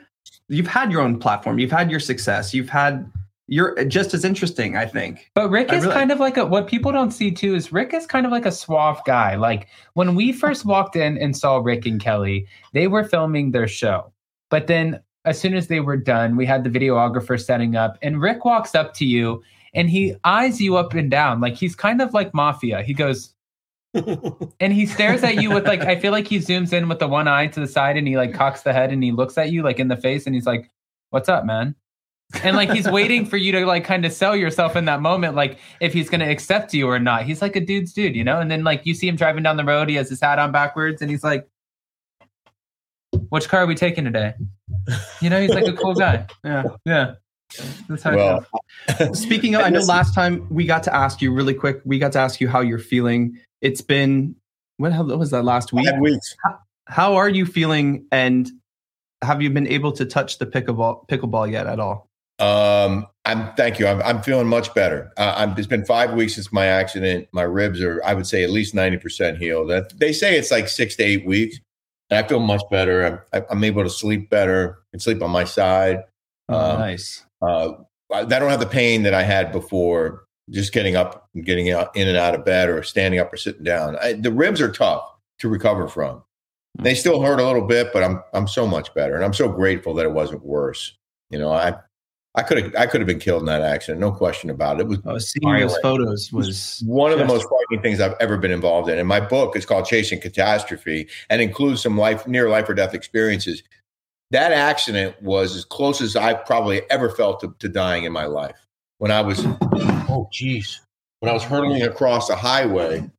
You've had your own platform. You've had your success. You've had you're just as interesting. I think. But Rick I is really- kind of like a what people don't see too is Rick is kind of like a suave guy. Like when we first walked in and saw Rick and Kelly, they were filming their show. But then as soon as they were done, we had the videographer setting up, and Rick walks up to you and he eyes you up and down. Like he's kind of like mafia. He goes and he stares at you with like I feel like he zooms in with the one eye to the side and he like cocks the head and he looks at you like in the face and he's like, What's up, man? and like he's waiting for you to like kind of sell yourself in that moment like if he's going to accept you or not he's like a dude's dude you know and then like you see him driving down the road he has his hat on backwards and he's like which car are we taking today you know he's like a cool guy Yeah. yeah that's how Well. Speaking of, I know [laughs] last time we got to ask you really quick. We got to ask you how you're feeling. It's been what was that last week? five weeks. How are you feeling? And have you been able to touch the pickleball pickleball yet at all? Um, I'm thank you. I'm, I'm feeling much better. Uh, I'm, it's been five weeks since my accident. My ribs are, I would say, at least ninety percent healed. That they say it's like six to eight weeks, and I feel much better. I'm, I'm able to sleep better. I can sleep on my side. Oh, Um, nice. Uh, I don't have the pain that I had before. Just getting up and getting out in and out of bed, or standing up or sitting down. I, the ribs are tough to recover from. They still hurt a little bit, but I'm I'm so much better, and I'm so grateful that it wasn't worse. You know, I I could have I could have been killed in that accident, no question about it. It was Oh, seeing those photos was one of the most frightening things I've ever been involved in. And my book is called Chasing Catastrophe and includes some life near life or death experiences. That accident was as close as I probably ever felt to, to dying in my life. When I was oh geez. When I was hurtling across the highway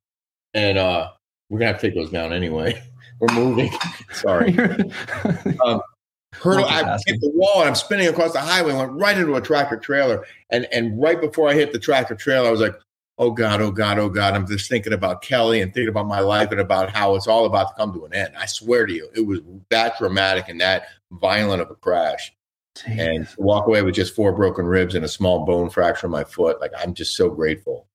and uh we're gonna have to take those down anyway. [laughs] We're moving. [laughs] Sorry. [laughs] Hurdle, I hit the wall and I'm spinning across the highway, went right into a tractor trailer. And and right before I hit the tractor trailer, I was like, oh God, oh God, oh God. I'm just thinking about Kelly and thinking about my life and about how it's all about to come to an end. I swear to you, it was that dramatic and that violent of a crash. And walk away with just four broken ribs and a small bone fracture in my foot. Like I'm just so grateful.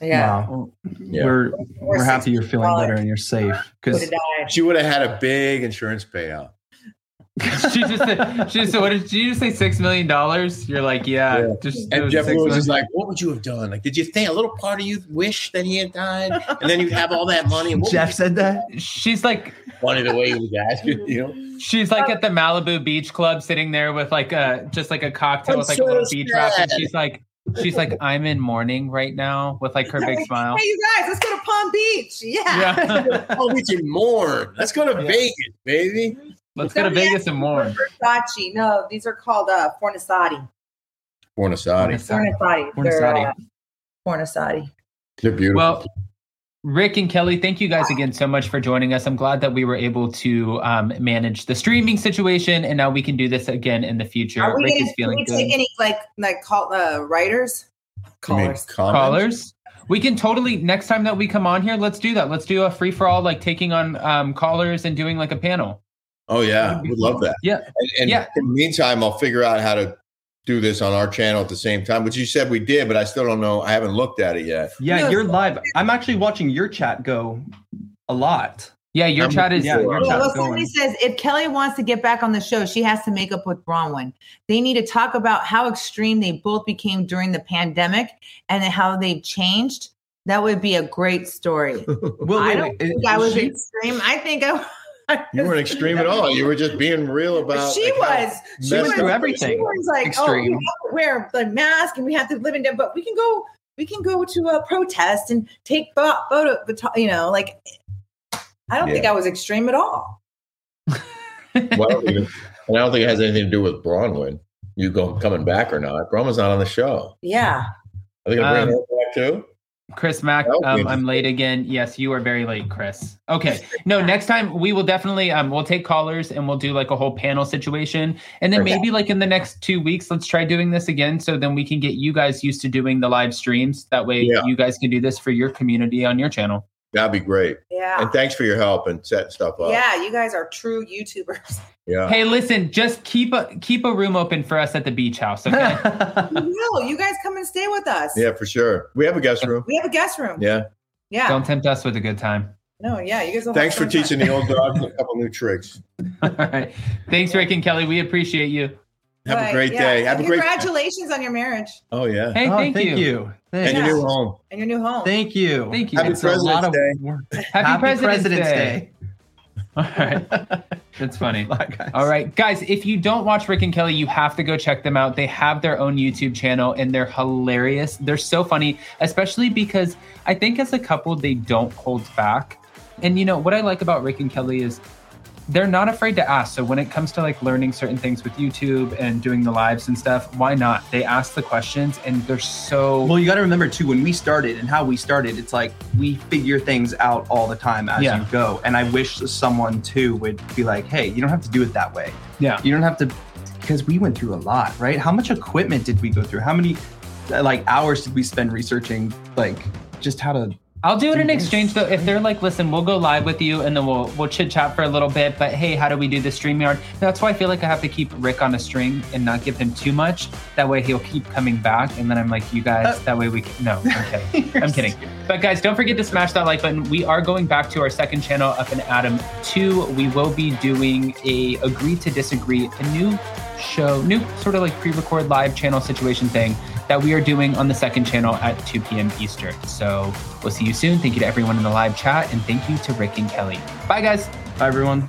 Yeah. Wow. Yeah. We're we're happy you're feeling better and you're safe because have. She would have had a big insurance payout. She just said, she just said, what did, did you just say six million dollars you're like yeah, Yeah. just And Jeff six Lewis million. is like, what would you have done? Like, did you think a little part of you wish that he had died? And then you'd have all that money. What Jeff said that. she's like funny the way he was asking, you know? She's like oh. at the Malibu Beach Club, sitting there with like a just like a cocktail I'm with like so a little beach wrap, and she's like, she's like, I'm in mourning right now with like her big smile. Hey, you guys, let's go to Palm Beach. Yeah. Yeah, Oh, we can mourn. Let's go to Yeah. Vegas, baby. Let's go to Vegas and mourn. Versace. No, these are called uh, Fornasetti. Fornasetti. Fornasetti. They're uh, Fornasetti. They're beautiful. Well, Rick and Kelly, thank you guys again so much for joining us. I'm glad that we were able to um, manage the streaming situation, and now we can do this again in the future. Are we Rick gonna, is can feeling we good. take any like like call uh, writers? You Callers. callers we can totally next time that we come on here let's do that let's do a free for all like taking on um callers and doing like a panel Oh, yeah. Um, would love that. yeah And, and Yeah. in the meantime, I'll figure out how to do this on our channel at the same time, which you said we did, but I still don't know. I haven't looked at it yet. Yeah, No, you're live. I'm actually watching your chat go a lot. yeah your I'm- chat is yeah, your Well, chat's well, somebody going. says if Kelly wants to get back on the show, she has to make up with Braunwyn. They need to talk about how extreme they both became during the pandemic and how they've changed. That would be a great story. Well, I don't wait, think is I was she- extreme. I think I. You weren't [laughs] extreme at all. You were just being real about. she like, was. She was through everything. She was like, Extreme. oh, we have to wear the mask and we have to live in, death, but we can go. We can go to a protest and take pho- photo. You know, like I don't think I was extreme at all. [laughs] Well, I don't think it- and I don't think it has anything to do with Braunwyn. You go coming back or not? Braunwyn's not on the show. Yeah. Are they gonna bring Um, her back too? Chris mack That would be um, i'm late again. Yes you are very late chris. Okay. [laughs] No next time we will definitely um we'll take callers and we'll do like a whole panel situation. And then maybe like in the next two weeks let's try doing this again so then we can get you guys used to doing the live streams. That way Yeah. you guys can do this for your community on your channel That'd be great. Yeah. And thanks for your help and setting stuff up. Yeah, you guys are true YouTubers. [laughs] Yeah. hey listen just keep a keep a room open for us at the beach house okay [laughs] no, you guys come and stay with us. Yeah, for sure. We have a guest room. We have a guest room. Yeah. Yeah. don't tempt us with a good time no, yeah. You guys will Thanks have for fun time. teaching the old dogs a couple new tricks. [laughs] All right. Thanks, Rick and Kelly. We appreciate you. Have But, a great yeah, day. Have and a great. congratulations on your marriage Oh yeah. Hey, Oh, thank, thank you. you. And Thank, your new home. and your new home. thank you. Thank you. Happy It's a lot of President's work. Happy, President's, President's Day. Day. [laughs] All right. That's funny. [laughs] Bye. All right, guys, if you don't watch Rick and Kelly, you have to go check them out. They have their own YouTube channel and they're hilarious. They're so funny, especially because I think as a couple, they don't hold back. And you know, what I like about Rick and Kelly is they're not afraid to ask. So when it comes to like learning certain things with YouTube and doing the lives and stuff, why not? They ask the questions and they're so Well, you got to remember too when we started and how we started. It's like we figure things out all the time as Yeah. you go. And I wish someone too would be like, "Hey, you don't have to do it that way. yeah. You don't have to," because we went through a lot, right? How much equipment did we go through? How many like hours did we spend researching like just how to? I'll do it in exchange though. If they're like, listen, we'll go live with you and then we'll we'll chit chat for a little bit. But hey, how do we do the StreamYard? That's why I feel like I have to keep Rick on a string and not give him too much. That way he'll keep coming back. And then I'm like, you guys, Uh, that way we can no, I'm kidding. [laughs] I'm kidding. But guys, don't forget to smash that like button. We are going back to our second channel up and Adam 2. We will be doing a agree to disagree, a new show, new sort of like pre-record live channel situation thing that we are doing on the second channel at 2 p.m. Eastern. So we'll see you soon. Thank you to everyone in the live chat and thank you to Rick and Kelly. Bye guys. Bye, everyone.